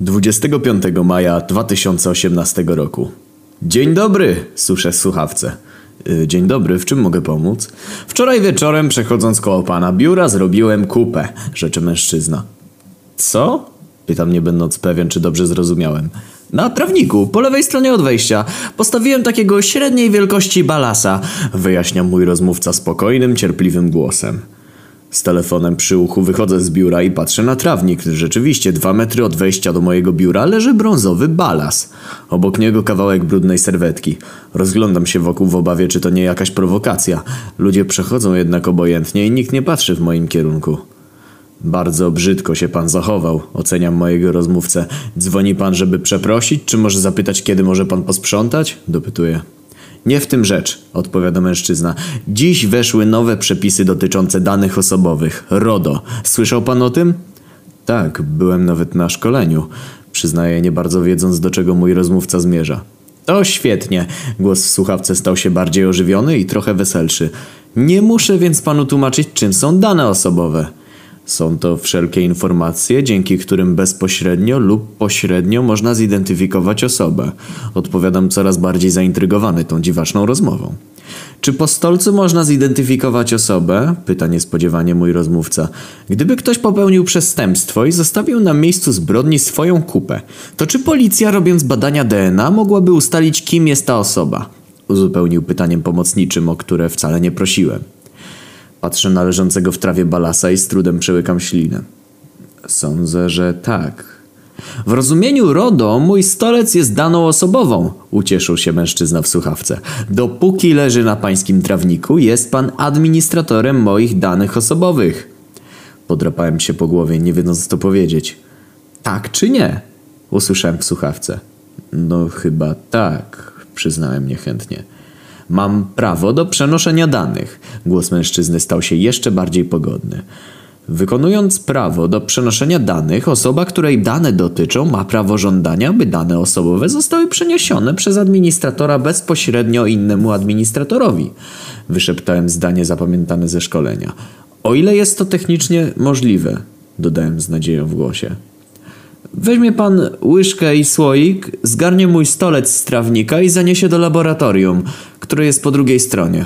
25 maja 2018 roku. Dzień dobry, suszę słuchawce. Y, Dzień dobry, w czym mogę pomóc? Wczoraj wieczorem, przechodząc koło pana biura, zrobiłem kupę, rzeczy mężczyzna. Co? Pytam, nie będąc pewien, czy dobrze zrozumiałem. Na trawniku, po lewej stronie od wejścia. Postawiłem takiego średniej wielkości balasa, wyjaśnia mój rozmówca spokojnym, cierpliwym głosem. Z telefonem przy uchu wychodzę z biura i patrzę na trawnik. Rzeczywiście, dwa metry od wejścia do mojego biura leży brązowy balas. Obok niego kawałek brudnej serwetki. Rozglądam się wokół w obawie, czy to nie jakaś prowokacja. Ludzie przechodzą jednak obojętnie i nikt nie patrzy w moim kierunku. Bardzo brzydko się pan zachował, oceniam mojego rozmówcę. Dzwoni pan, żeby przeprosić, czy może zapytać, kiedy może pan posprzątać? Dopytuję. Nie w tym rzecz, odpowiada mężczyzna. Dziś weszły nowe przepisy dotyczące danych osobowych. RODO. Słyszał pan o tym? Tak, byłem nawet na szkoleniu. Przyznaję, nie bardzo wiedząc, do czego mój rozmówca zmierza. To świetnie. Głos w słuchawce stał się bardziej ożywiony i trochę weselszy. Nie muszę więc panu tłumaczyć, czym są dane osobowe. Są to wszelkie informacje, dzięki którym bezpośrednio lub pośrednio można zidentyfikować osobę. Odpowiadam coraz bardziej zaintrygowany tą dziwaczną rozmową. Czy po stolcu można zidentyfikować osobę? Pyta niespodziewanie mój rozmówca. Gdyby ktoś popełnił przestępstwo i zostawił na miejscu zbrodni swoją kupę, to czy policja robiąc badania DNA mogłaby ustalić kim jest ta osoba? Uzupełnił pytaniem pomocniczym, o które wcale nie prosiłem. Patrzę na leżącego w trawie balasa i z trudem przełykam ślinę. Sądzę, że tak. W rozumieniu RODO mój stolec jest daną osobową, ucieszył się mężczyzna w słuchawce. Dopóki leży na pańskim trawniku, jest pan administratorem moich danych osobowych. Podrapałem się po głowie, nie wiedząc co powiedzieć. Tak czy nie? Usłyszałem w słuchawce. No chyba tak, przyznałem niechętnie. Mam prawo do przenoszenia danych. Głos mężczyzny stał się jeszcze bardziej pogodny. Wykonując prawo do przenoszenia danych, osoba, której dane dotyczą, ma prawo żądania, by dane osobowe zostały przeniesione przez administratora bezpośrednio innemu administratorowi. Wyszeptałem zdanie zapamiętane ze szkolenia. O ile jest to technicznie możliwe, dodałem z nadzieją w głosie. Weźmie pan łyżkę i słoik, zgarnie mój stolec z trawnika i zaniesie do laboratorium, które jest po drugiej stronie.